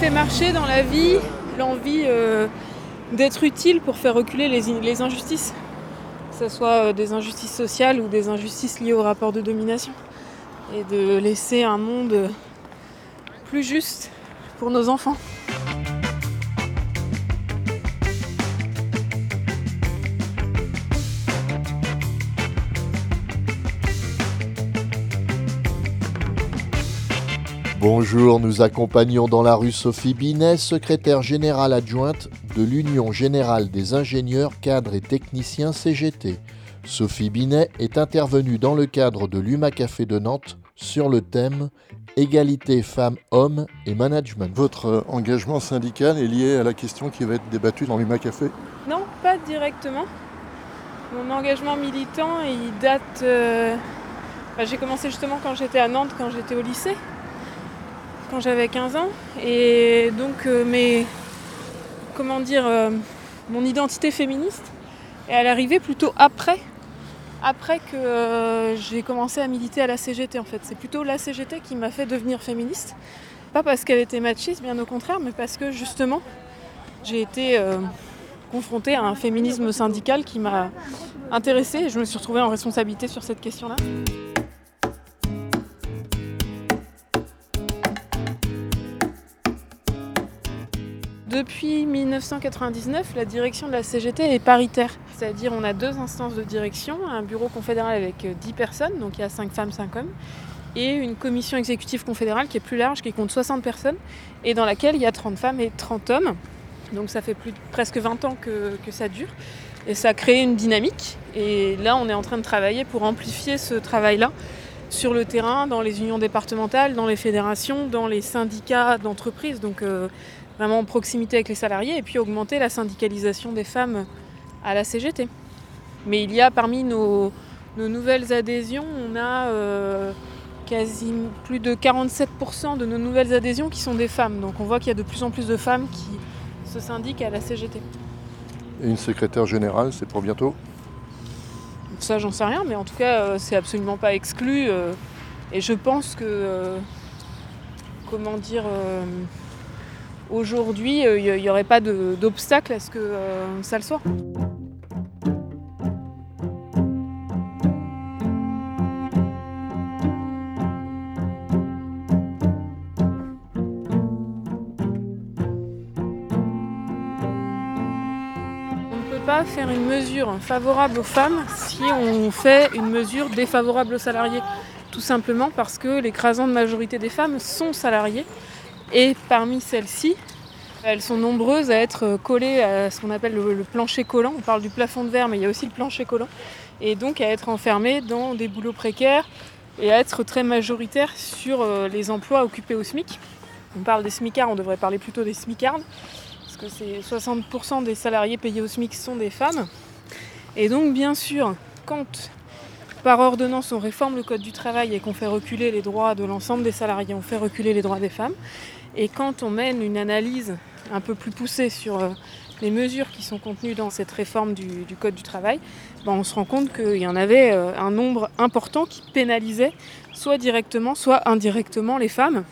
Fait marcher dans la vie L'envie euh, d'être utile pour faire reculer les, les injustices, que ce soit euh, des injustices sociales ou des injustices liées au rapport de domination, et de laisser un monde plus juste pour nos enfants. Bonjour, nous accompagnons dans la rue Sophie Binet, secrétaire générale adjointe de l'Union générale des ingénieurs, cadres et techniciens CGT. Sophie Binet est intervenue dans le cadre de l'UMA Café de Nantes sur le thème Égalité femmes-hommes et management. Votre euh, engagement syndical est lié à la question qui va être débattue dans l'UMA Café? Non, pas directement. Mon engagement militant, il date... euh, J'ai commencé justement quand j'étais à Nantes, quand j'étais au lycée quand j'avais 15 ans. Et donc, euh, mes, comment dire, euh, mon identité féministe est à l'arrivée plutôt après, après que euh, j'ai commencé à militer à la CGT en fait. C'est plutôt la CGT qui m'a fait devenir féministe. Pas parce qu'elle était machiste, bien au contraire, mais parce que justement, j'ai été confrontée à un féminisme syndical qui m'a intéressée et je me suis retrouvée en responsabilité sur cette question-là. Depuis 1999, la direction de la CGT est paritaire. C'est-à-dire on a deux instances de direction, un bureau confédéral avec euh, 10 personnes, donc il y a 5 femmes, 5 hommes, et une commission exécutive confédérale qui est plus large, qui compte 60 personnes, et dans laquelle il y a 30 femmes et 30 hommes. Donc ça fait presque 20 ans que, ça dure. Et ça a créé une dynamique. Et là, on est en train de travailler pour amplifier ce travail-là sur le terrain, dans les unions départementales, dans les fédérations, dans les syndicats d'entreprise. Donc euh, vraiment en proximité avec les salariés et puis augmenter la syndicalisation des femmes à la CGT. Mais il y a parmi nos, nos nouvelles adhésions, on a euh, quasi plus de 47% de nos nouvelles adhésions qui sont des femmes. Donc on voit qu'il y a de plus en plus de femmes qui se syndiquent à la CGT. Et une secrétaire générale, c'est pour bientôt? Ça j'en sais rien, mais en tout cas euh, c'est absolument pas exclu. euh, et je pense que, comment dire, aujourd'hui euh, il n'y aurait pas d'obstacle à ce que euh, ça le soit. On ne peut pas faire une mesure favorable aux femmes si on fait une mesure défavorable aux salariés. Tout simplement parce que l'écrasante majorité des femmes sont salariées et parmi celles-ci, elles sont nombreuses à être collées à ce qu'on appelle le, plancher collant. On parle du plafond de verre, mais il y a aussi le plancher collant. Et donc à être enfermées dans des boulots précaires et à être très majoritaires sur euh, les emplois occupés au SMIC. On parle des SMICards, on devrait parler plutôt des SMICardes, parce que c'est 60% des salariés payés au SMIC sont des femmes. Et donc bien sûr, quand par ordonnance on réforme le Code du travail et qu'on fait reculer les droits de l'ensemble des salariés, on fait reculer les droits des femmes. Et quand on mène une analyse un peu plus poussée sur euh, les mesures qui sont contenues dans cette réforme du, Code du travail, ben, on se rend compte qu'il y en avait euh, un nombre important qui pénalisait soit directement, soit indirectement les femmes.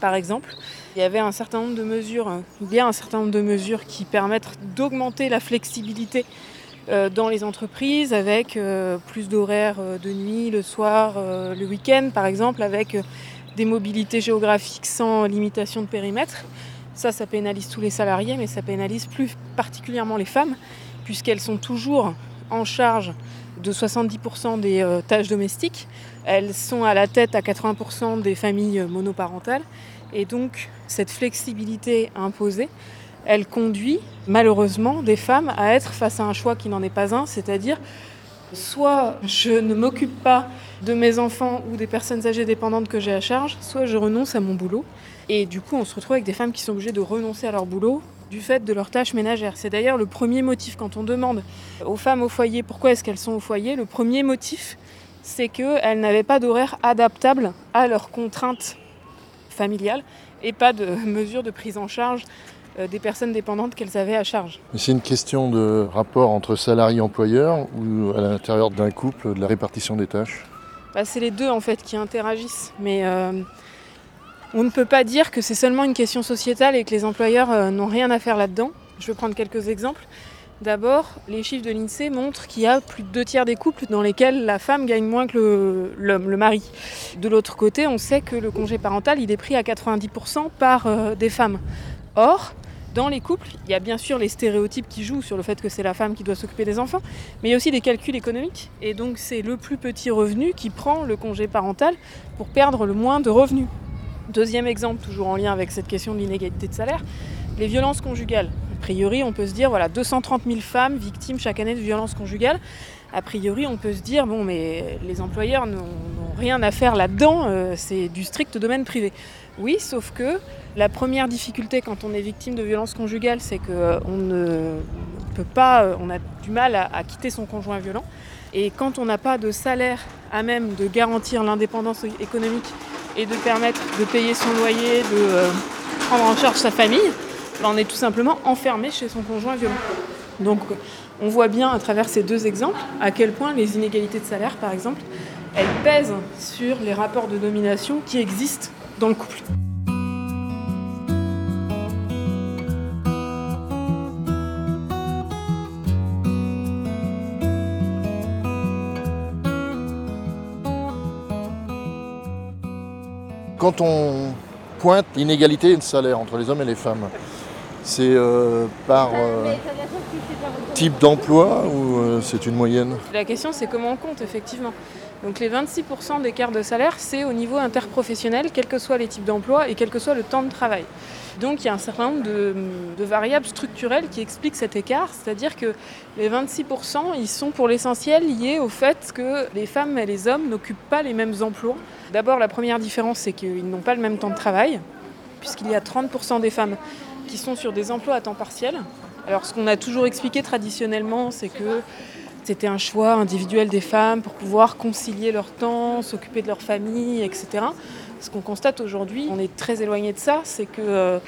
Par exemple, il y avait un certain nombre de mesures, il y a un certain nombre de mesures qui permettent d'augmenter la flexibilité euh, dans les entreprises avec plus d'horaires de nuit, le soir, le week-end par exemple, avec des mobilités géographiques sans limitation de périmètre. Ça, ça pénalise tous les salariés, mais ça pénalise plus particulièrement les femmes, puisqu'elles sont toujours en charge de 70% des euh, tâches domestiques. Elles sont à la tête à 80% des familles euh, monoparentales. Et donc, cette flexibilité imposée, elle conduit malheureusement des femmes à être face à un choix qui n'en est pas un, c'est-à-dire soit je ne m'occupe pas de mes enfants ou des personnes âgées dépendantes que j'ai à charge, soit je renonce à mon boulot. Et du coup, on se retrouve avec des femmes qui sont obligées de renoncer à leur boulot du fait de leurs tâches ménagères. C'est d'ailleurs le premier motif quand on demande aux femmes au foyer pourquoi est-ce qu'elles sont au foyer. Le premier motif, c'est qu'elles n'avaient pas d'horaire adaptable à leurs contraintes familiales et pas de mesures de prise en charge des personnes dépendantes qu'elles avaient à charge. C'est une question de rapport entre salarié et employeur ou à l'intérieur d'un couple, de la répartition des tâches? Bah, c'est les deux en fait qui interagissent. Mais euh, On ne peut pas dire que c'est seulement une question sociétale et que les employeurs euh, n'ont rien à faire là-dedans. Je vais prendre quelques exemples. D'abord, les chiffres de l'INSEE montrent qu'il y a plus de deux tiers des couples dans lesquels la femme gagne moins que l'homme, le, mari. De l'autre côté, on sait que le congé parental, il est pris à 90% par euh, des femmes. Or, dans les couples, il y a bien sûr les stéréotypes qui jouent sur le fait que c'est la femme qui doit s'occuper des enfants, mais il y a aussi des calculs économiques. Et donc c'est le plus petit revenu qui prend le congé parental pour perdre le moins de revenus. Deuxième exemple, toujours en lien avec cette question de l'inégalité de salaire, les violences conjugales. A priori, on peut se dire, voilà, 230 000 femmes victimes chaque année de violences conjugales. A priori, on peut se dire, bon, mais les employeurs n'ont rien à faire là-dedans, euh, c'est du strict domaine privé. Oui, sauf que la première difficulté quand on est victime de violences conjugales, c'est qu'on euh, ne peut pas, euh, on a du mal à, quitter son conjoint violent. Et quand on n'a pas de salaire à même de garantir l'indépendance économique et de permettre de payer son loyer, de euh, prendre en charge sa famille, ben, on est tout simplement enfermé chez son conjoint violent. Donc on voit bien à travers ces deux exemples à quel point les inégalités de salaire, par exemple, elles pèsent sur les rapports de domination qui existent dans le couple. Quand on pointe l'inégalité de salaire entre les hommes et les femmes, c'est euh, par euh, type d'emploi ou euh, c'est une moyenne? La question c'est comment on compte effectivement. Donc les 26% d'écart de salaire, c'est au niveau interprofessionnel, quels que soient les types d'emploi et quel que soit le temps de travail. Donc il y a un certain nombre de, de variables structurelles qui expliquent cet écart, c'est-à-dire que les 26%, ils sont pour l'essentiel liés au fait que les femmes et les hommes n'occupent pas les mêmes emplois. D'abord la première différence, c'est qu'ils n'ont pas le même temps de travail, puisqu'il y a 30% des femmes qui sont sur des emplois à temps partiel. Alors ce qu'on a toujours expliqué traditionnellement, c'est que c'était un choix individuel des femmes pour pouvoir concilier leur temps, s'occuper de leur famille, etc. Ce qu'on constate aujourd'hui, on est très éloigné de ça, c'est que euh,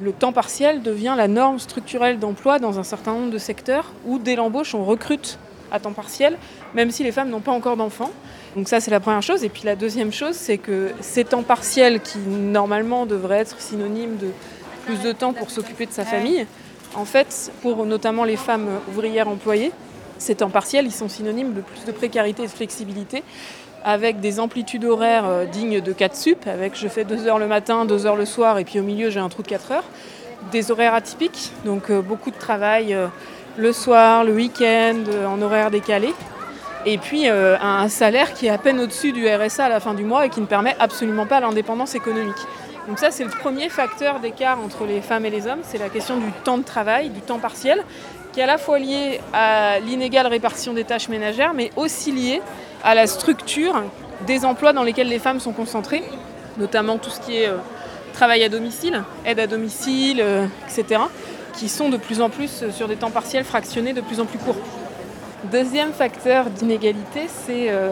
le temps partiel devient la norme structurelle d'emploi dans un certain nombre de secteurs où dès l'embauche on recrute à temps partiel, même si les femmes n'ont pas encore d'enfants. Donc ça c'est la première chose. Et puis la deuxième chose, c'est que ces temps partiels qui normalement devraient être synonymes de plus de temps pour s'occuper de sa famille, en fait, pour notamment les femmes ouvrières employées, ces temps partiels, ils sont synonymes de plus de précarité et de flexibilité, avec des amplitudes horaires euh, dignes de 4 sup, avec je fais 2 heures le matin, 2 heures le soir, et puis au milieu j'ai un trou de 4 heures. Des horaires atypiques, donc euh, beaucoup de travail euh, le soir, le week-end, en horaire décalé. Et puis un salaire qui est à peine au-dessus du RSA à la fin du mois et qui ne permet absolument pas l'indépendance économique. Donc ça, c'est le premier facteur d'écart entre les femmes et les hommes, c'est la question du temps de travail, du temps partiel, qui est à la fois lié à l'inégale répartition des tâches ménagères, mais aussi lié à la structure des emplois dans lesquels les femmes sont concentrées, notamment tout ce qui est euh, travail à domicile, aide à domicile, euh, etc., qui sont de plus en plus sur des temps partiels fractionnés de plus en plus courts. Deuxième facteur d'inégalité, c'est euh,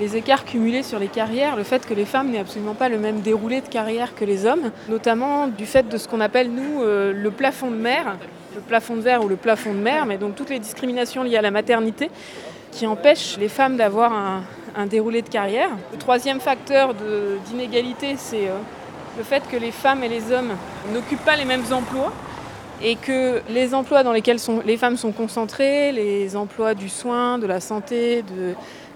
les écarts cumulés sur les carrières, le fait que les femmes n'aient absolument pas le même déroulé de carrière que les hommes, notamment du fait de ce qu'on appelle, nous, euh, le plafond de mer, le plafond de verre ou le plafond de mer, mais donc toutes les discriminations liées à la maternité qui empêchent les femmes d'avoir un, déroulé de carrière. Le troisième facteur d'inégalité, c'est euh, le fait que les femmes et les hommes n'occupent pas les mêmes emplois et que les emplois dans lesquels les femmes sont concentrées, les emplois du soin, de la santé, de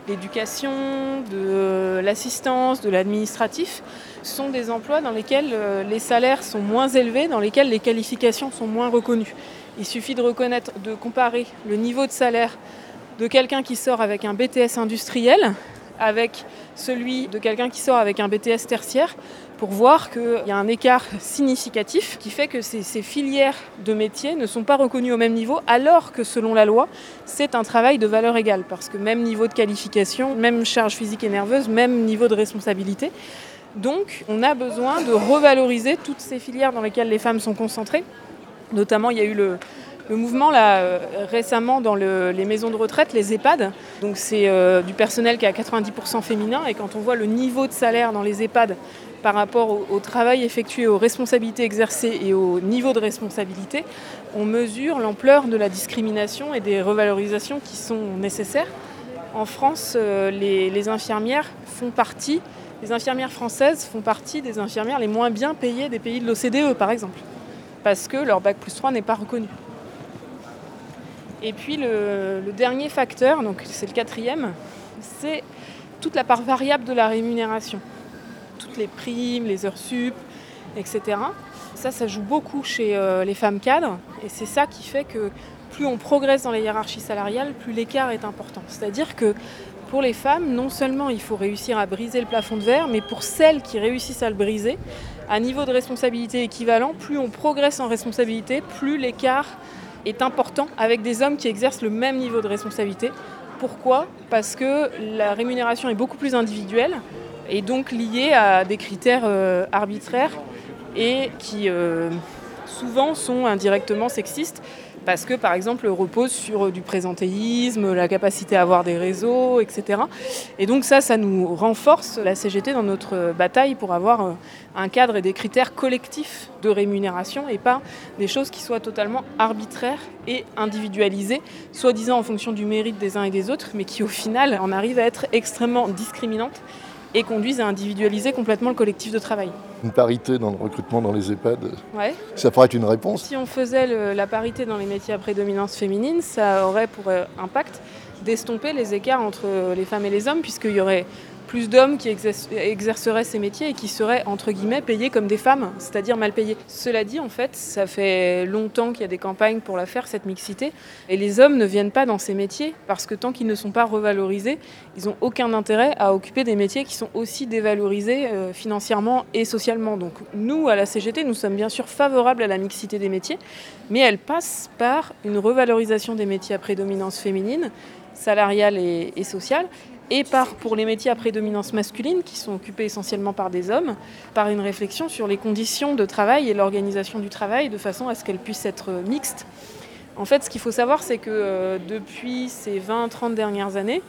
l'éducation, de euh, l'assistance, de l'administratif, sont des emplois dans lesquels euh, les salaires sont moins élevés, dans lesquels les qualifications sont moins reconnues. Il suffit de reconnaître, de comparer le niveau de salaire de quelqu'un qui sort avec un BTS industriel avec celui de quelqu'un qui sort avec un BTS tertiaire pour voir qu'il y a un écart significatif qui fait que ces, filières de métiers ne sont pas reconnues au même niveau, alors que selon la loi, c'est un travail de valeur égale, parce que même niveau de qualification, même charge physique et nerveuse, même niveau de responsabilité. Donc on a besoin de revaloriser toutes ces filières dans lesquelles les femmes sont concentrées. Notamment, il y a eu le, mouvement là euh, récemment dans le, les maisons de retraite, les EHPAD, donc c'est euh, du personnel qui est à 90% féminin et quand on voit le niveau de salaire dans les EHPAD par rapport au, travail effectué, aux responsabilités exercées et au niveau de responsabilité, on mesure l'ampleur de la discrimination et des revalorisations qui sont nécessaires. En France, euh, les infirmières françaises font partie des infirmières les moins bien payées des pays de l'OCDE, par exemple, parce que leur bac plus 3 n'est pas reconnu. Et puis le, le dernier facteur, donc c'est le quatrième, c'est toute la part variable de la rémunération. Toutes les primes, les heures sup, etc. Ça, ça joue beaucoup chez euh, les femmes cadres, et c'est ça qui fait que plus on progresse dans les hiérarchies salariales, plus l'écart est important. C'est-à-dire que pour les femmes, non seulement il faut réussir à briser le plafond de verre, mais pour celles qui réussissent à le briser, à niveau de responsabilité équivalent, plus on progresse en responsabilité, plus l'écart est important avec des hommes qui exercent le même niveau de responsabilité. Pourquoi? Parce que la rémunération est beaucoup plus individuelle et donc liée à des critères euh, arbitraires et qui euh, souvent sont indirectement sexistes parce que par exemple repose sur du présentéisme, la capacité à avoir des réseaux, etc. Et donc ça, ça nous renforce la CGT dans notre bataille pour avoir euh, un cadre et des critères collectifs de rémunération et pas des choses qui soient totalement arbitraires et individualisées, soi-disant en fonction du mérite des uns et des autres, mais qui au final en arrivent à être extrêmement discriminantes et conduisent à individualiser complètement le collectif de travail. Une parité dans le recrutement dans les EHPAD, Ouais. ça pourrait être une réponse. Si on faisait le- la parité dans les métiers à prédominance féminine, ça aurait pour euh, impact d'estomper les écarts entre les femmes et les hommes, puisqu'il y aurait plus d'hommes qui exerce- exerceraient ces métiers et qui seraient, entre guillemets, payés comme des femmes, c'est-à-dire mal payés. Cela dit, en fait, ça fait longtemps qu'il y a des campagnes pour la faire, cette mixité, et les hommes ne viennent pas dans ces métiers, parce que tant qu'ils ne sont pas revalorisés, ils n'ont aucun intérêt à occuper des métiers qui sont aussi dévalorisés euh, financièrement et socialement. Donc nous, à la CGT, nous sommes bien sûr favorables à la mixité des métiers, mais elle passe par une revalorisation des métiers à prédominance féminine, salariale et sociale, et par, pour les métiers à prédominance masculine, qui sont occupés essentiellement par des hommes, par une réflexion sur les conditions de travail et l'organisation du travail, de façon à ce qu'elles puissent être mixtes. En fait, ce qu'il faut savoir, c'est que euh, depuis ces 20-30 dernières années,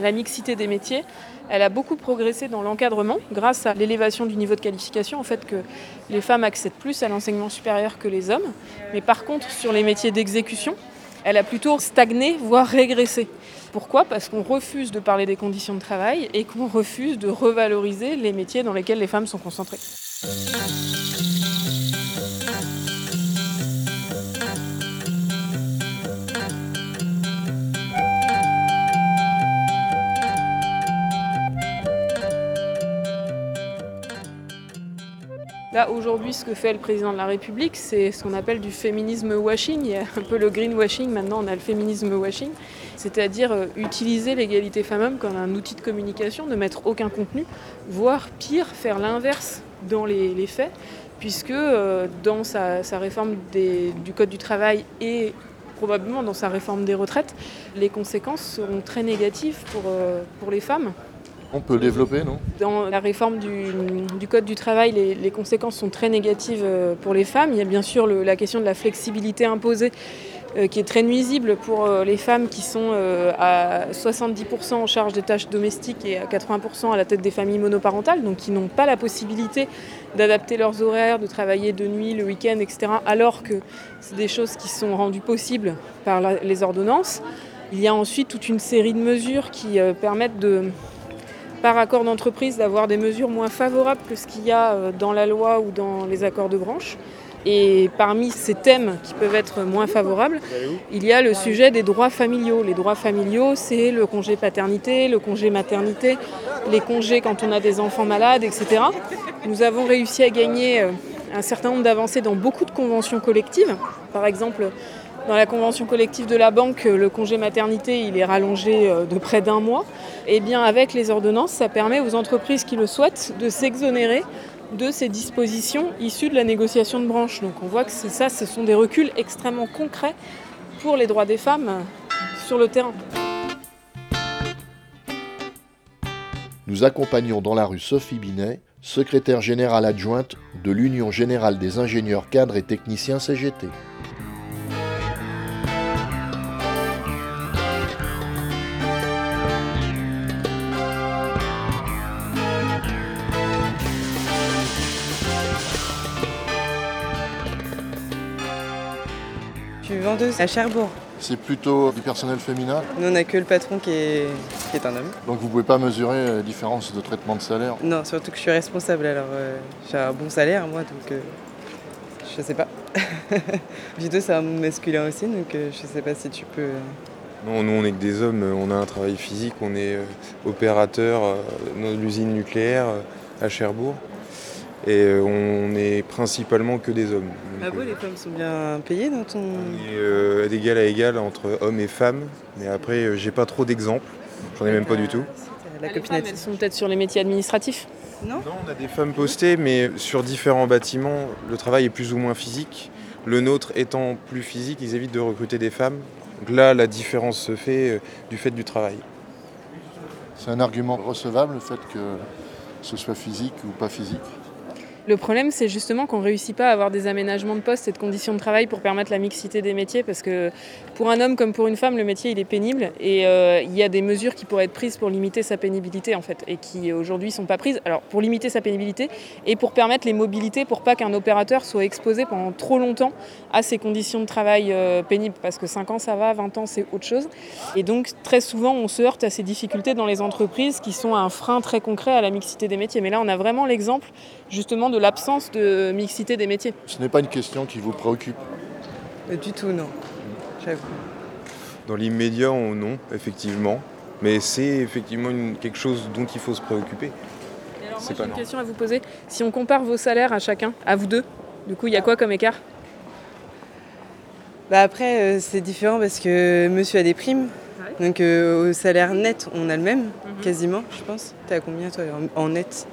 la mixité des métiers, elle a beaucoup progressé dans l'encadrement grâce à l'élévation du niveau de qualification, en fait que les femmes accèdent plus à l'enseignement supérieur que les hommes. Mais par contre, sur les métiers d'exécution, elle a plutôt stagné, voire régressé. Pourquoi? Parce qu'on refuse de parler des conditions de travail et qu'on refuse de revaloriser les métiers dans lesquels les femmes sont concentrées. Là, aujourd'hui, ce que fait le président de la République, c'est ce qu'on appelle du féminisme washing. Il y a un peu le greenwashing, maintenant on a le féminisme washing, c'est-à-dire euh, utiliser l'égalité femmes-hommes comme un outil de communication, ne mettre aucun contenu, voire pire, faire l'inverse dans les, faits, puisque euh, dans sa, réforme du Code du travail et probablement dans sa réforme des retraites, les conséquences seront très négatives pour, euh, pour les femmes. On peut développer, non? Dans la réforme du, Code du travail, les, conséquences sont très négatives euh, pour les femmes. Il y a bien sûr la question de la flexibilité imposée euh, qui est très nuisible pour euh, les femmes qui sont à 70% en charge des tâches domestiques et à 80% à la tête des familles monoparentales, donc qui n'ont pas la possibilité d'adapter leurs horaires, de travailler de nuit, le week-end, etc., alors que c'est des choses qui sont rendues possibles par les ordonnances. Il y a ensuite toute une série de mesures qui permettent de par accord d'entreprise d'avoir des mesures moins favorables que ce qu'il y a euh, dans la loi ou dans les accords de branche. Et parmi ces thèmes qui peuvent être moins favorables, il y a le sujet des droits familiaux. Les droits familiaux, c'est le congé paternité, le congé maternité, les congés quand on a des enfants malades, etc. Nous avons réussi à gagner euh, un certain nombre d'avancées dans beaucoup de conventions collectives. Par exemple, dans la convention collective de la banque, euh, le congé maternité, il est rallongé euh, de près d'un mois. Et bien avec les ordonnances, ça permet aux entreprises qui le souhaitent de s'exonérer de ces dispositions issues de la négociation de branche. Donc on voit que ça, ce sont des reculs extrêmement concrets pour les droits des femmes euh, sur le terrain. Nous accompagnons dans la rue Sophie Binet, secrétaire générale adjointe de l'Union générale des ingénieurs cadres et techniciens CGT. Vendeuse à Cherbourg. C'est plutôt du personnel féminin? Nous, on n'a que le patron qui est, qui est un homme. Donc vous ne pouvez pas mesurer la différence de traitement de salaire? Non, surtout que je suis responsable, alors euh, j'ai un bon salaire, moi, donc euh, je sais pas. Judo, c'est un monde masculin aussi, donc euh, je sais pas si tu peux... euh, Non, nous on est que des hommes, on a un travail physique, on est euh, opérateur euh, dans l'usine nucléaire euh, à Cherbourg et euh, on est principalement que des hommes. Ah bon, euh, les femmes sont bien payées dans ton... on est euh, d'égal à égal entre hommes et femmes, mais après euh, j'ai pas trop d'exemples, j'en ai même pas du tout. La femmes, elles sont peut-être sur les métiers administratifs. Non Non, on a des femmes postées, mais sur différents bâtiments, le travail est plus ou moins physique. Le nôtre étant plus physique, ils évitent de recruter des femmes. Donc là, la différence se fait euh, du fait du travail. C'est un argument recevable le fait que ce soit physique ou pas physique? Le problème, c'est justement qu'on ne réussit pas à avoir des aménagements de poste et de conditions de travail pour permettre la mixité des métiers, parce que pour un homme comme pour une femme, le métier il est pénible et euh, il y a des mesures qui pourraient être prises pour limiter sa pénibilité en fait, et qui aujourd'hui sont pas prises. Alors pour limiter sa pénibilité et pour permettre les mobilités, pour pas qu'un opérateur soit exposé pendant trop longtemps à ces conditions de travail euh, pénibles, parce que 5 ans ça va, 20 ans c'est autre chose. Et donc très souvent on se heurte à ces difficultés dans les entreprises qui sont un frein très concret à la mixité des métiers. Mais là on a vraiment l'exemple justement de l'absence de mixité des métiers. Ce n'est pas une question qui vous préoccupe Euh, Du tout, non. J'avoue. Dans l'immédiat, on- non, effectivement. Mais c'est effectivement une- quelque chose dont il faut se préoccuper. Et alors C'est moi pas j'ai une non. question à vous poser. Si on compare vos salaires à chacun, à vous deux, du coup il y a quoi comme écart? Bah après, euh, c'est différent parce que monsieur a des primes. Ouais. Donc euh, au salaire net, on a le même, Mhm. quasiment, je pense. T'es à combien toi en, en net?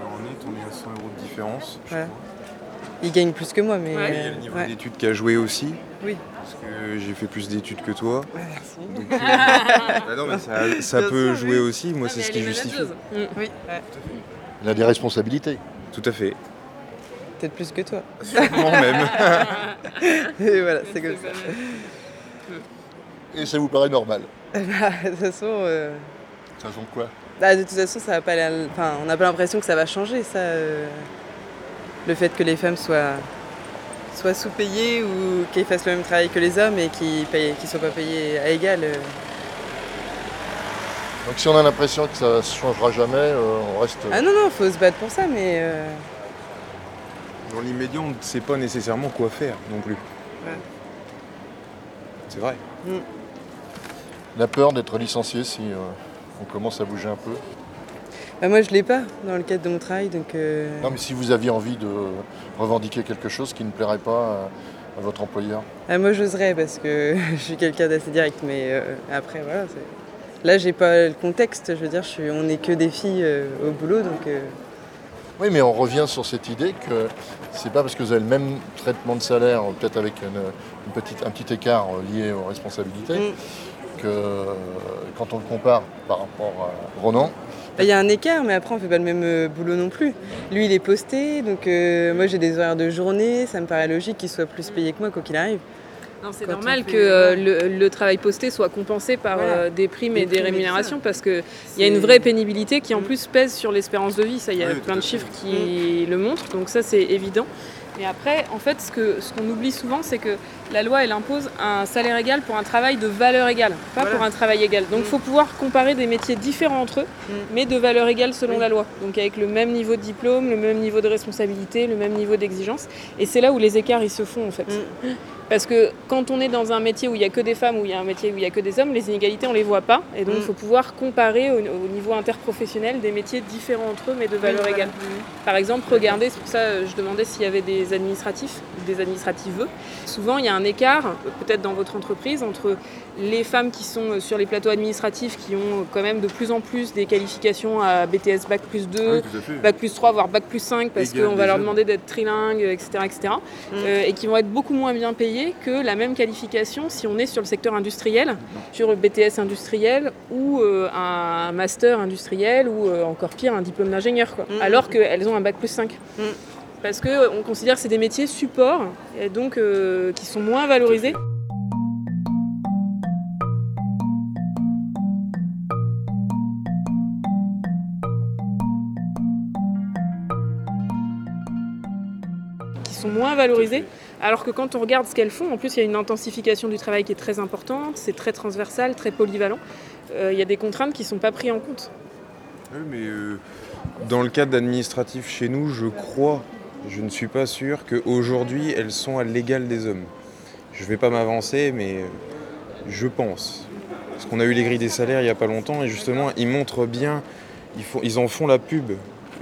En net, on est à 100 euros différence. je. Il gagne plus que moi, mais... Ouais. Il y a le niveau ouais. d'études qui a joué aussi. Oui. Parce que j'ai fait plus d'études que toi. Ouais, merci. Donc, euh, bah non, mais ça, peut sûr, jouer oui. aussi. Moi, c'est ce qui justifie. Mm. Oui, ouais. Il a des responsabilités. Tout à fait. peut-être plus que toi. Sûrement même. Et voilà, c'est comme ça. Et ça vous paraît normal Bah, de toute façon, euh, Ça sent quoi bah, de toute façon, ça va pas aller- enfin, on n'a pas l'impression que ça va changer, ça. euh, Le fait que les femmes soient, soient sous-payées ou qu'elles fassent le même travail que les hommes et qu'ils ne soient pas payées à égal. euh, Donc si on a l'impression que ça ne changera jamais, euh, on reste... Ah non, non, faut se battre pour ça, mais euh, Dans l'immédiat, on ne sait pas nécessairement quoi faire non plus. Ouais. C'est vrai. La peur d'être licencié si euh, on commence à bouger un peu. Bah, moi je l'ai pas dans le cadre de mon travail, donc euh, Non mais si vous aviez envie de revendiquer quelque chose qui ne plairait pas à, à votre employeur. ah, moi j'oserais parce que je suis quelqu'un d'assez direct, mais euh, après voilà. Là j'ai pas le contexte, je veux dire, je suis, on n'est que des filles euh, au boulot, donc euh, Oui mais on revient sur cette idée que c'est pas parce que vous avez le même traitement de salaire, peut-être avec une, une petite, un petit écart euh, lié aux responsabilités, Mm. que euh, quand on le compare par rapport à Ronan, Bah, Il y a un écart, mais après on fait pas le même euh, boulot non plus. Lui il est posté, donc euh, moi j'ai des horaires de journée, ça me paraît logique qu'il soit plus payé que moi quoi qu'il arrive. Non, c'est normal fait- que euh, le, le travail posté soit compensé par Voilà. euh, des primes et Des primes rémunérations parce qu'il y a une vraie pénibilité qui en Mm. plus pèse sur l'espérance de vie. Ça, il y a Oui, plein de chiffres qui le montrent, donc ça c'est évident. Mais après, en fait, ce que ce qu'on oublie souvent, c'est que la loi, elle impose un salaire égal pour un travail de valeur égale, pas Voilà. pour un travail égal. Donc, il Mm. faut pouvoir comparer des métiers différents entre eux, Mm. mais de valeur égale selon Oui. la loi. Donc, avec le même niveau de diplôme, le même niveau de responsabilité, le même niveau d'exigence. Et c'est là où les écarts ils se font en fait. Mm. Parce que quand on est dans un métier où il n'y a que des femmes, où il y a un métier où il n'y a que des hommes, les inégalités, on ne les voit pas. Et donc, il faut pouvoir comparer au, au niveau interprofessionnel des métiers différents entre eux, mais de valeur Oui, voilà. égale. Par exemple, regardez, c'est pour ça euh, je demandais s'il y avait des administratifs, ou des administratives. Souvent, il y a un écart, peut-être dans votre entreprise, entre les femmes qui sont sur les plateaux administratifs, qui ont quand même de plus en plus des qualifications à BTS Bac plus 2, tout à fait. Bac plus 3, voire Bac plus 5, parce qu'on va leur demander d'être trilingue, etc. etc. Mm. euh, et qui vont être beaucoup moins bien payés que la même qualification si on est sur le secteur industriel, sur le BTS industriel ou euh, un master industriel ou euh, encore pire un diplôme d'ingénieur, quoi. Mm. alors qu'elles ont un Bac plus 5. Parce qu'on considère que c'est des métiers supports et donc euh, qui sont moins valorisés. qui sont moins valorisés Alors que quand on regarde ce qu'elles font, en plus il y a une intensification du travail qui est très importante, c'est très transversal, très polyvalent. Euh, il y a des contraintes qui ne sont pas prises en compte. Oui, mais euh, dans le cadre administratif chez nous, je crois, je ne suis pas sûr qu'aujourd'hui elles sont à l'égal des hommes. Je ne vais pas m'avancer, mais je pense. Parce qu'on a eu les grilles des salaires il n'y a pas longtemps et justement ils montrent bien, ils, font, ils en font la pub.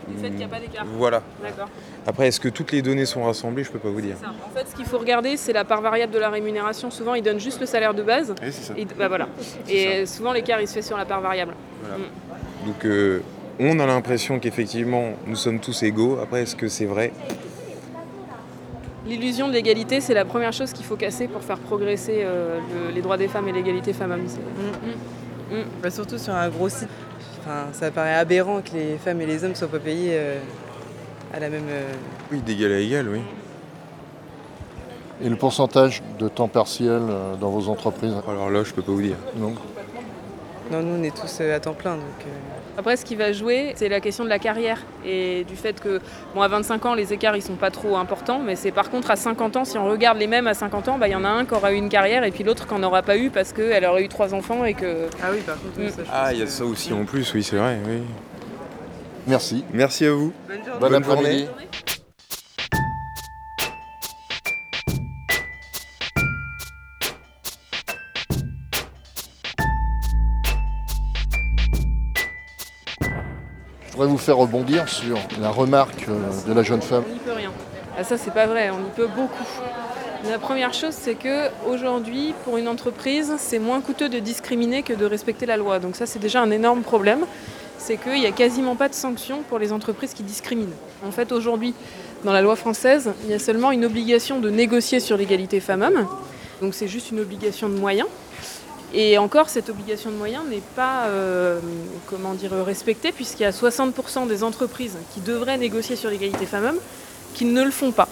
Du fait qu'il n'y a pas d'écart. Voilà. D'accord. Après, est-ce que toutes les données sont rassemblées? Je peux pas vous dire. Ça. En fait, ce qu'il faut regarder, c'est la part variable de la rémunération. Souvent, ils donnent juste le salaire de base. Oui, c'est ça. Et, bah, voilà. et souvent, l'écart, il se fait sur la part variable. Voilà. Mm. Donc, euh, on a l'impression qu'effectivement, nous sommes tous égaux. Après, est-ce que c'est vrai? L'illusion de l'égalité, c'est la première chose qu'il faut casser pour faire progresser euh, le- les droits des femmes et l'égalité femmes-hommes. Mm. Mm. Mm. Bah, surtout sur un gros site. Enfin, ça paraît aberrant que les femmes et les hommes ne soient pas payés euh, à la même. euh, Oui, d'égal à égal, oui. Et le pourcentage de temps partiel euh, dans vos entreprises? Alors là, je peux pas vous dire. Non Non, nous, on est tous euh, à temps plein. Donc, euh, Après, ce qui va jouer, c'est la question de la carrière et du fait que, bon, à 25 ans, les écarts, ils sont pas trop importants, mais c'est par contre à 50 ans, si on regarde les mêmes à 50 ans, bah, il y en a un qui aura eu une carrière et puis l'autre qui n'en aura pas eu parce qu'elle aurait eu trois enfants et que. Ah oui, par contre, Mm. ça, je Ah, il y a que- ça aussi en plus, oui, c'est vrai. Oui. Merci. Merci à vous. Bonne journée. Bon Bonne journée. Voudrais vous faire rebondir sur la remarque euh, de la jeune femme. On n'y peut rien. Ah, ça, c'est pas vrai, on y peut beaucoup. La première chose, c'est que aujourd'hui, pour une entreprise, c'est moins coûteux de discriminer que de respecter la loi. Donc ça, c'est déjà un énorme problème. C'est qu'il n'y a quasiment pas de sanctions pour les entreprises qui discriminent. En fait, aujourd'hui, dans la loi française, il y a seulement une obligation de négocier sur l'égalité femmes-hommes. Donc c'est juste une obligation de moyens. Et encore, cette obligation de moyens n'est pas euh, comment dire, respectée, puisqu'il y a 60% des entreprises qui devraient négocier sur l'égalité femmes-hommes qui ne le font pas.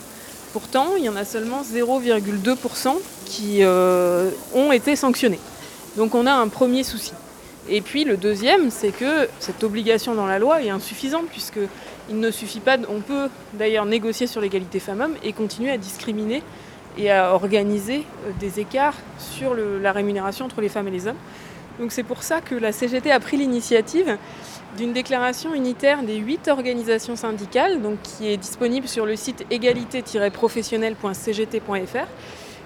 Pourtant, il y en a seulement 0,2% qui euh, ont été sanctionnés. Donc on a un premier souci. Et puis le deuxième, c'est que cette obligation dans la loi est insuffisante, puisqu'il ne suffit pas, on peut d'ailleurs négocier sur l'égalité femmes-hommes et continuer à discriminer et à organiser euh, des écarts sur la rémunération entre les femmes et les hommes. Donc c'est pour ça que la CGT a pris l'initiative d'une déclaration unitaire des huit organisations syndicales, donc qui est disponible sur le site égalité-professionnelle.cgt.fr.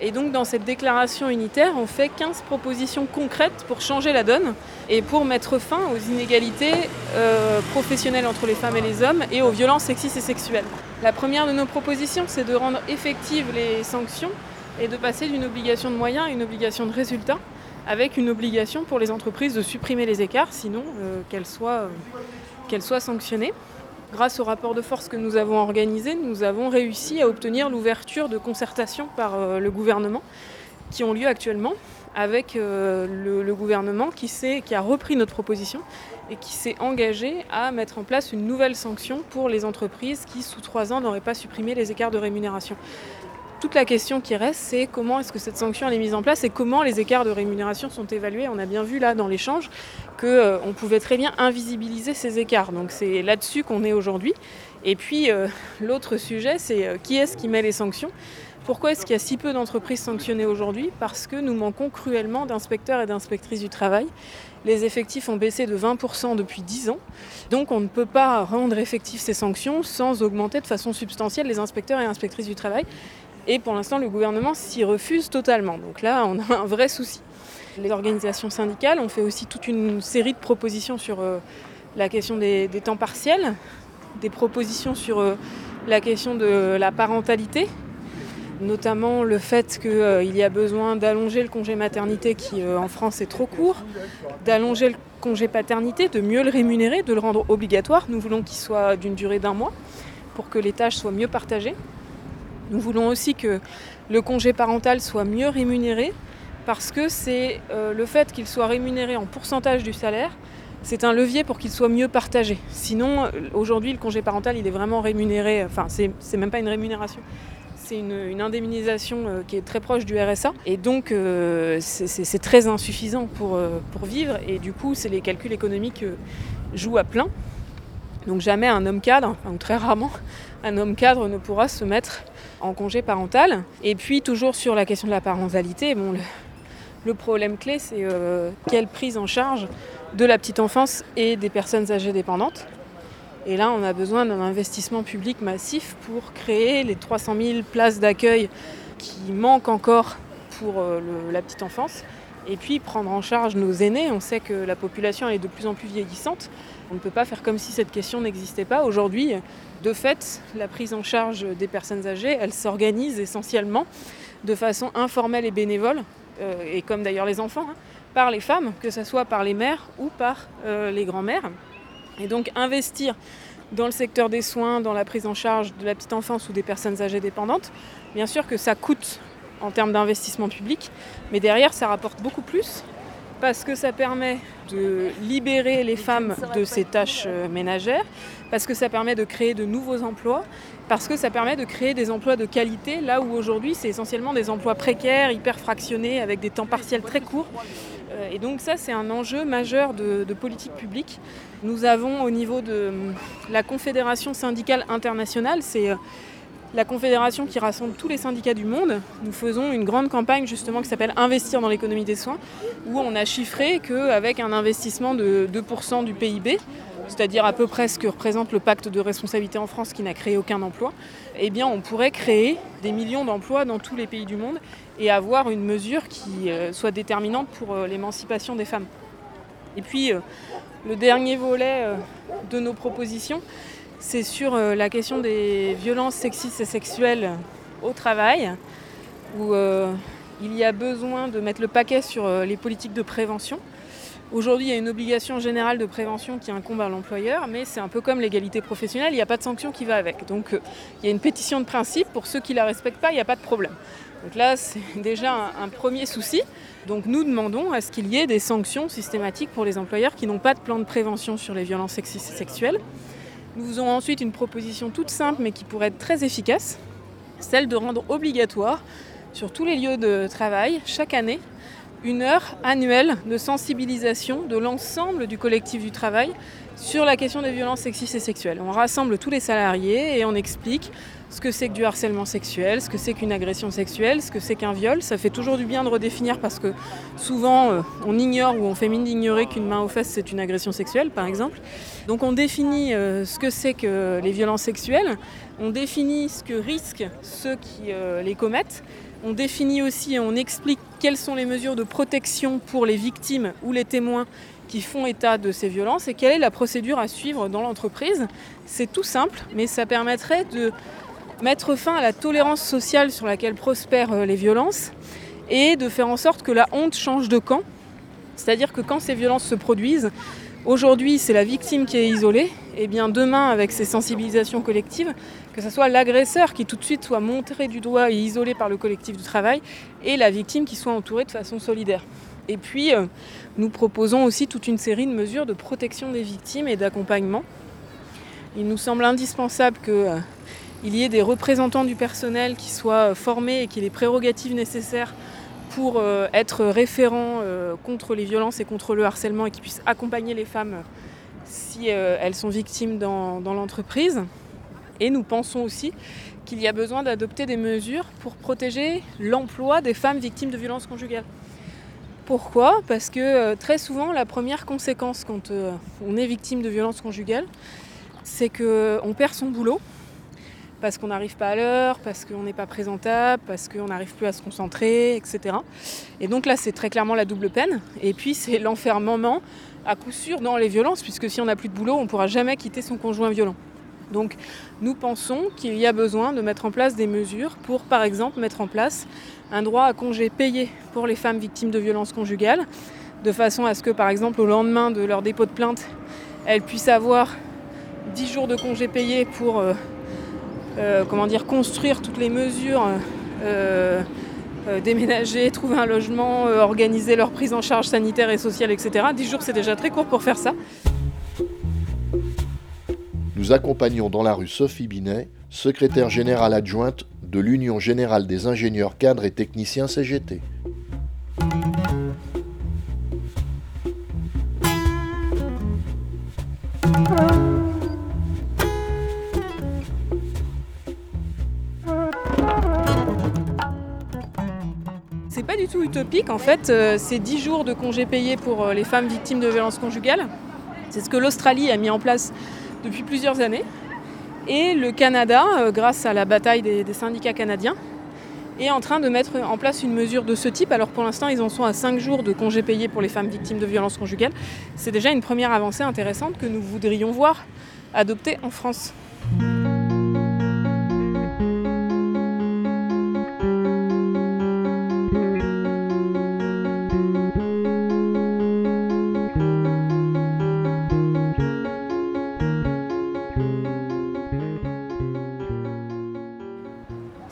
Et donc dans cette déclaration unitaire, on fait 15 propositions concrètes pour changer la donne et pour mettre fin aux inégalités euh, professionnelles entre les femmes et les hommes et aux violences sexistes et sexuelles. La première de nos propositions, c'est de rendre effectives les sanctions et de passer d'une obligation de moyens à une obligation de résultat avec une obligation pour les entreprises de supprimer les écarts, sinon euh, euh, qu'elles soient sanctionnées. Grâce au rapport de force que nous avons organisé, nous avons réussi à obtenir l'ouverture de concertations par euh, le gouvernement qui ont lieu actuellement avec euh, le, gouvernement qui, qui a repris notre proposition et qui s'est engagé à mettre en place une nouvelle sanction pour les entreprises qui, sous trois ans, n'auraient pas supprimé les écarts de rémunération. Toute la question qui reste, c'est comment est-ce que cette sanction est mise en place et comment les écarts de rémunération sont évalués. On a bien vu là dans l'échange qu'on pouvait très bien invisibiliser ces écarts. Donc c'est là-dessus qu'on est aujourd'hui. Et puis euh, l'autre sujet, c'est euh, qui est-ce qui met les sanctions? Pourquoi est-ce qu'il y a si peu d'entreprises sanctionnées aujourd'hui? Parce que nous manquons cruellement d'inspecteurs et d'inspectrices du travail. Les effectifs ont baissé de 20% depuis 10 ans. Donc on ne peut pas rendre effectives ces sanctions sans augmenter de façon substantielle les inspecteurs et inspectrices du travail. Et pour l'instant, le gouvernement s'y refuse totalement. Donc là, on a un vrai souci. Les organisations syndicales ont fait aussi toute une série de propositions sur euh, la question des, temps partiels, des propositions sur euh, la question de la parentalité, notamment le fait qu'il y a besoin d'allonger le congé maternité qui euh, en France est trop court, d'allonger le congé paternité, de mieux le rémunérer, de le rendre obligatoire. Nous voulons qu'il soit d'une durée d'un mois pour que les tâches soient mieux partagées. Nous voulons aussi que le congé parental soit mieux rémunéré parce que c'est euh, le fait qu'il soit rémunéré en pourcentage du salaire, c'est un levier pour qu'il soit mieux partagé. Sinon, euh, aujourd'hui, le congé parental, il est vraiment rémunéré, enfin, c'est même pas une rémunération. C'est une, une indemnisation euh, qui est très proche du RSA. Et donc, euh, c'est- très insuffisant pour, euh, pour vivre. Et du coup, c'est les calculs économiques euh, jouent à plein. Donc jamais un homme cadre, enfin, ou très rarement, un homme cadre ne pourra se mettre en congé parental. Et puis toujours sur la question de la parentalité, bon, le, problème clé c'est euh, quelle prise en charge de la petite enfance et des personnes âgées dépendantes. Et là, on a besoin d'un investissement public massif pour créer les 300 000 places d'accueil qui manquent encore pour euh, la petite enfance. Et puis prendre en charge nos aînés. On sait que la population est de plus en plus vieillissante. On ne peut pas faire comme si cette question n'existait pas. Aujourd'hui, de fait, la prise en charge des personnes âgées, elle s'organise essentiellement de façon informelle et bénévole, euh, et comme d'ailleurs les enfants, hein, par les femmes, que ce soit par les mères ou par euh, les grands-mères. Et donc investir dans le secteur des soins, dans la prise en charge de la petite enfance ou des personnes âgées dépendantes, bien sûr que ça coûte en termes d'investissement public, mais derrière ça rapporte beaucoup plus parce que ça permet de libérer les femmes de ces tâches euh, ménagères, parce que ça permet de créer de nouveaux emplois, parce que ça permet de créer des emplois de qualité, là où aujourd'hui c'est essentiellement des emplois précaires, hyper fractionnés, avec des temps partiels très courts. Euh, et donc ça, c'est un enjeu majeur de, politique publique. Nous avons au niveau de hum, la Confédération syndicale internationale, c'est euh, la confédération qui rassemble tous les syndicats du monde. Nous faisons une grande campagne justement qui s'appelle Investir dans l'économie des soins, où on a chiffré qu'avec un investissement de 2% du PIB, c'est-à-dire à peu près ce que représente le pacte de responsabilité en France qui n'a créé aucun emploi, eh bien on pourrait créer des millions d'emplois dans tous les pays du monde et avoir une mesure qui euh, soit déterminante pour euh, l'émancipation des femmes. Et puis euh, le dernier volet de nos propositions, c'est sur la question des violences sexistes et sexuelles au travail, où il y a besoin de mettre le paquet sur les politiques de prévention. Aujourd'hui, il y a une obligation générale de prévention qui incombe à l'employeur, mais c'est un peu comme l'égalité professionnelle, il n'y a pas de sanction qui va avec. Donc il y a une pétition de principe, pour ceux qui ne la respectent pas, il n'y a pas de problème. Donc là, c'est déjà un, premier souci. Donc nous demandons à ce qu'il y ait des sanctions systématiques pour les employeurs qui n'ont pas de plan de prévention sur les violences sexistes et sexuelles. Nous faisons ensuite une proposition toute simple mais qui pourrait être très efficace, celle de rendre obligatoire sur tous les lieux de travail, chaque année, une heure annuelle de sensibilisation de l'ensemble du collectif du travail sur la question des violences sexistes et sexuelles. On rassemble tous les salariés et on explique ce que c'est que du harcèlement sexuel, ce que c'est qu'une agression sexuelle, ce que c'est qu'un viol. Ça fait toujours du bien de redéfinir parce que souvent euh, on ignore ou on fait mine d'ignorer qu'une main aux fesses c'est une agression sexuelle par exemple. Donc on définit euh, ce que c'est que les violences sexuelles, on définit ce que risquent ceux qui euh, les commettent on définit aussi et on explique quelles sont les mesures de protection pour les victimes ou les témoins qui font état de ces violences et quelle est la procédure à suivre dans l'entreprise. C'est tout simple, mais ça permettrait de mettre fin à la tolérance sociale sur laquelle prospèrent euh, les violences et de faire en sorte que la honte change de camp. C'est-à-dire que quand ces violences se produisent, Aujourd'hui, c'est la victime qui est isolée. Et bien demain, avec ces sensibilisations collectives, que ce soit l'agresseur qui tout de suite soit montré du doigt et isolé par le collectif du travail, et la victime qui soit entourée de façon solidaire. Et puis, euh, nous proposons aussi toute une série de mesures de protection des victimes et d'accompagnement. Il nous semble indispensable qu'il euh, y ait des représentants du personnel qui soient formés et qui aient les prérogatives nécessaires pour euh, être référent euh, contre les violences et contre le harcèlement et qui puisse accompagner les femmes si euh, elles sont victimes dans, l'entreprise. Et nous pensons aussi qu'il y a besoin d'adopter des mesures pour protéger l'emploi des femmes victimes de violences conjugales. Pourquoi? Parce que très souvent, la première conséquence quand on est victime de violences conjugales, c'est qu'on perd son boulot, parce qu'on n'arrive pas à l'heure, parce qu'on n'est pas présentable, parce qu'on n'arrive plus à se concentrer, etc. Et donc là, c'est très clairement la double peine. Et puis, c'est l'enfermement à coup sûr dans les violences, puisque si on n'a plus de boulot, on ne pourra jamais quitter son conjoint violent. Donc, nous pensons qu'il y a besoin de mettre en place des mesures pour, par exemple, mettre en place un droit à congé payé pour les femmes victimes de violences conjugales, de façon à ce que, par exemple, au lendemain de leur dépôt de plainte, elles puissent avoir 10 jours de congé payé pour euh, comment dire, construire toutes les mesures, euh, euh, déménager, trouver un logement, organiser leur prise en charge sanitaire et sociale, etc. Dix jours, c'est déjà très court pour faire ça. Nous accompagnons dans la rue Sophie Binet, secrétaire générale adjointe de l'Union générale des ingénieurs cadres et techniciens CGT. En fait, euh, c'est 10 jours de congés payés pour euh, les femmes victimes de violences conjugales. C'est ce que l'Australie a mis en place depuis plusieurs années. Et le Canada, euh, grâce à la bataille des, des syndicats canadiens, est en train de mettre en place une mesure de ce type. Alors pour l'instant, ils en sont à 5 jours de congés payés pour les femmes victimes de violences conjugales. C'est déjà une première avancée intéressante que nous voudrions voir adoptée en France.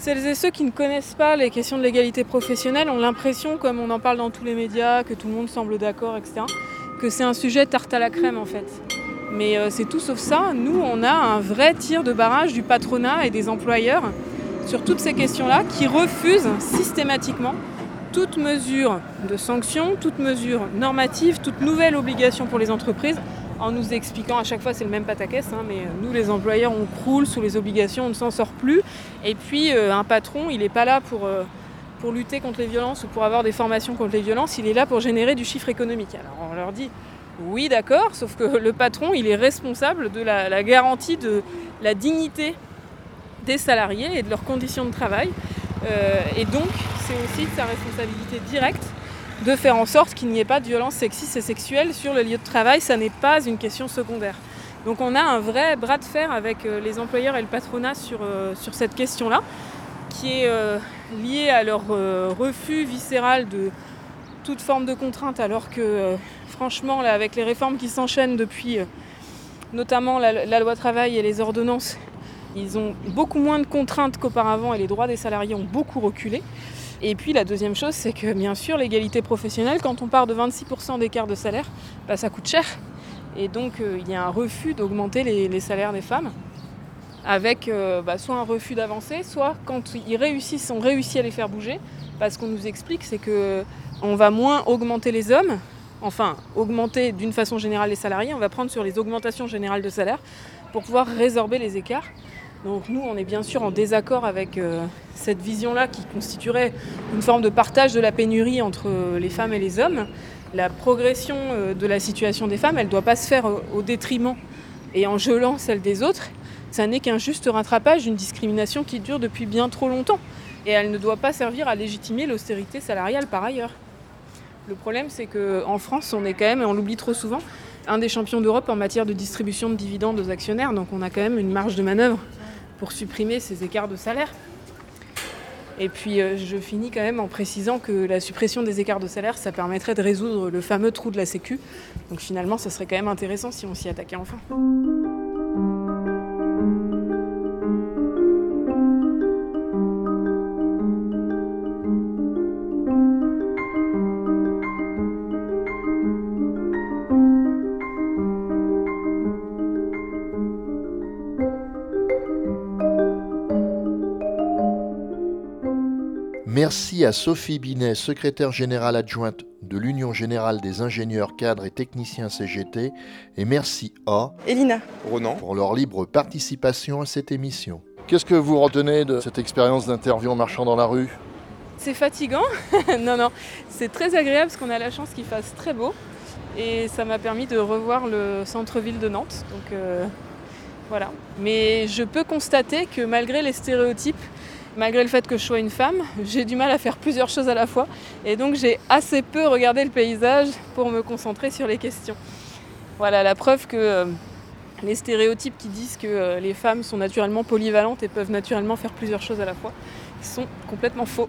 Celles et ceux qui ne connaissent pas les questions de l'égalité professionnelle ont l'impression, comme on en parle dans tous les médias, que tout le monde semble d'accord, etc., que c'est un sujet tarte à la crème en fait. Mais euh, c'est tout sauf ça. Nous, on a un vrai tir de barrage du patronat et des employeurs sur toutes ces questions-là qui refusent systématiquement toute mesure de sanction, toute mesure normative, toute nouvelle obligation pour les entreprises en nous expliquant à chaque fois c'est le même pataquès, hein, mais nous les employeurs on croule sous les obligations, on ne s'en sort plus. Et puis euh, un patron il n'est pas là pour, euh, pour lutter contre les violences ou pour avoir des formations contre les violences, il est là pour générer du chiffre économique. Alors on leur dit oui d'accord, sauf que le patron il est responsable de la, garantie de la dignité des salariés et de leurs conditions de travail. Euh, et donc c'est aussi sa responsabilité directe de faire en sorte qu'il n'y ait pas de violence sexiste et sexuelle sur le lieu de travail. Ça n'est pas une question secondaire. Donc on a un vrai bras de fer avec euh, les employeurs et le patronat sur, euh, cette question-là, qui est euh, liée à leur refus viscéral de toute forme de contrainte, alors que franchement, avec les réformes qui s'enchaînent depuis notamment la loi travail et les ordonnances, ils ont beaucoup moins de contraintes qu'auparavant et les droits des salariés ont beaucoup reculé. Et puis la deuxième chose, c'est que bien sûr, l'égalité professionnelle, quand on part de 26% d'écart de salaire, bah, ça coûte cher. Et donc euh, il y a un refus d'augmenter les, salaires des femmes, avec euh, bah, soit un refus d'avancer, soit quand ils réussissent, on réussit à les faire bouger. Parce qu'on nous explique, c'est que on va moins augmenter les hommes, enfin augmenter d'une façon générale les salariés, on va prendre sur les augmentations générales de salaire pour pouvoir résorber les écarts. Donc nous, on est bien sûr en désaccord avec euh, cette vision-là qui constituerait une forme de partage de la pénurie entre les femmes et les hommes. La progression euh, de la situation des femmes, elle ne doit pas se faire au, au détriment et en gelant celle des autres. Ça n'est qu'un juste rattrapage d'une discrimination qui dure depuis bien trop longtemps. Et elle ne doit pas servir à légitimer l'austérité salariale par ailleurs. Le problème, c'est qu'en France, on est quand même, et on l'oublie trop souvent, un des champions d'Europe en matière de distribution de dividendes aux actionnaires. Donc on a quand même une marge de manœuvre pour supprimer ces écarts de salaire. Et puis euh, je finis quand même en précisant que la suppression des écarts de salaire, ça permettrait de résoudre le fameux trou de la Sécu. Donc finalement, ça serait quand même intéressant si on s'y attaquait enfin. Merci à Sophie Binet, secrétaire générale adjointe de l'Union générale des ingénieurs cadres et techniciens CGT, et merci à Elina. Ronan. pour leur libre participation à cette émission. Qu'est-ce que vous retenez de cette expérience d'interview en marchant dans la rue? C'est fatigant, non, non, c'est très agréable parce qu'on a la chance qu'il fasse très beau. Et ça m'a permis de revoir le centre-ville de Nantes. Donc euh, voilà. Mais je peux constater que malgré les stéréotypes, malgré le fait que je sois une femme, j'ai du mal à faire plusieurs choses à la fois. Et donc j'ai assez peu regardé le paysage pour me concentrer sur les questions. Voilà la preuve que euh, les stéréotypes qui disent que euh, les femmes sont naturellement polyvalentes et peuvent naturellement faire plusieurs choses à la fois sont complètement faux.